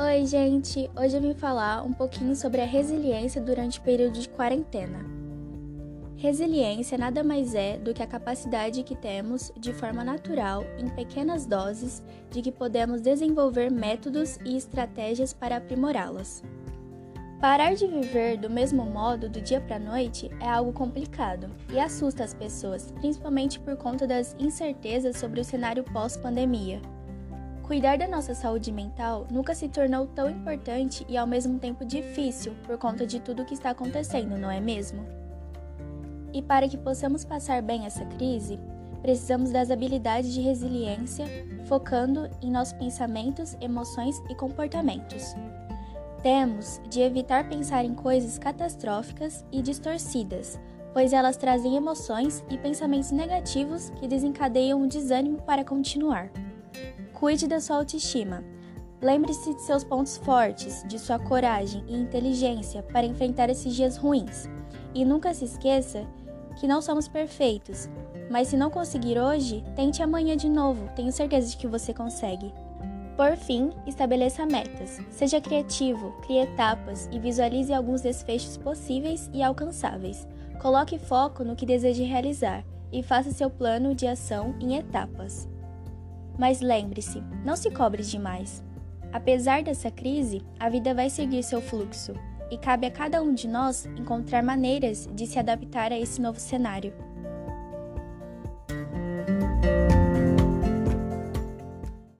Oi, gente! Hoje eu vim falar um pouquinho sobre a resiliência durante o período de quarentena. Resiliência nada mais é do que a capacidade que temos, de forma natural, em pequenas doses, de que podemos desenvolver métodos e estratégias para aprimorá-las. Parar de viver do mesmo modo do dia para a noite é algo complicado e assusta as pessoas, principalmente por conta das incertezas sobre o cenário pós-pandemia. Cuidar da nossa saúde mental nunca se tornou tão importante e ao mesmo tempo difícil por conta de tudo o que está acontecendo, não é mesmo? E para que possamos passar bem essa crise, precisamos das habilidades de resiliência, focando em nossos pensamentos, emoções e comportamentos. Temos de evitar pensar em coisas catastróficas e distorcidas, pois elas trazem emoções e pensamentos negativos que desencadeiam o desânimo para continuar. Cuide da sua autoestima. Lembre-se de seus pontos fortes, de sua coragem e inteligência para enfrentar esses dias ruins. E nunca se esqueça que não somos perfeitos, mas se não conseguir hoje, tente amanhã de novo, tenho certeza de que você consegue. Por fim, estabeleça metas. Seja criativo, crie etapas e visualize alguns desfechos possíveis e alcançáveis. Coloque foco no que deseja realizar e faça seu plano de ação em etapas. Mas lembre-se, não se cobre demais. Apesar dessa crise, a vida vai seguir seu fluxo e cabe a cada um de nós encontrar maneiras de se adaptar a esse novo cenário.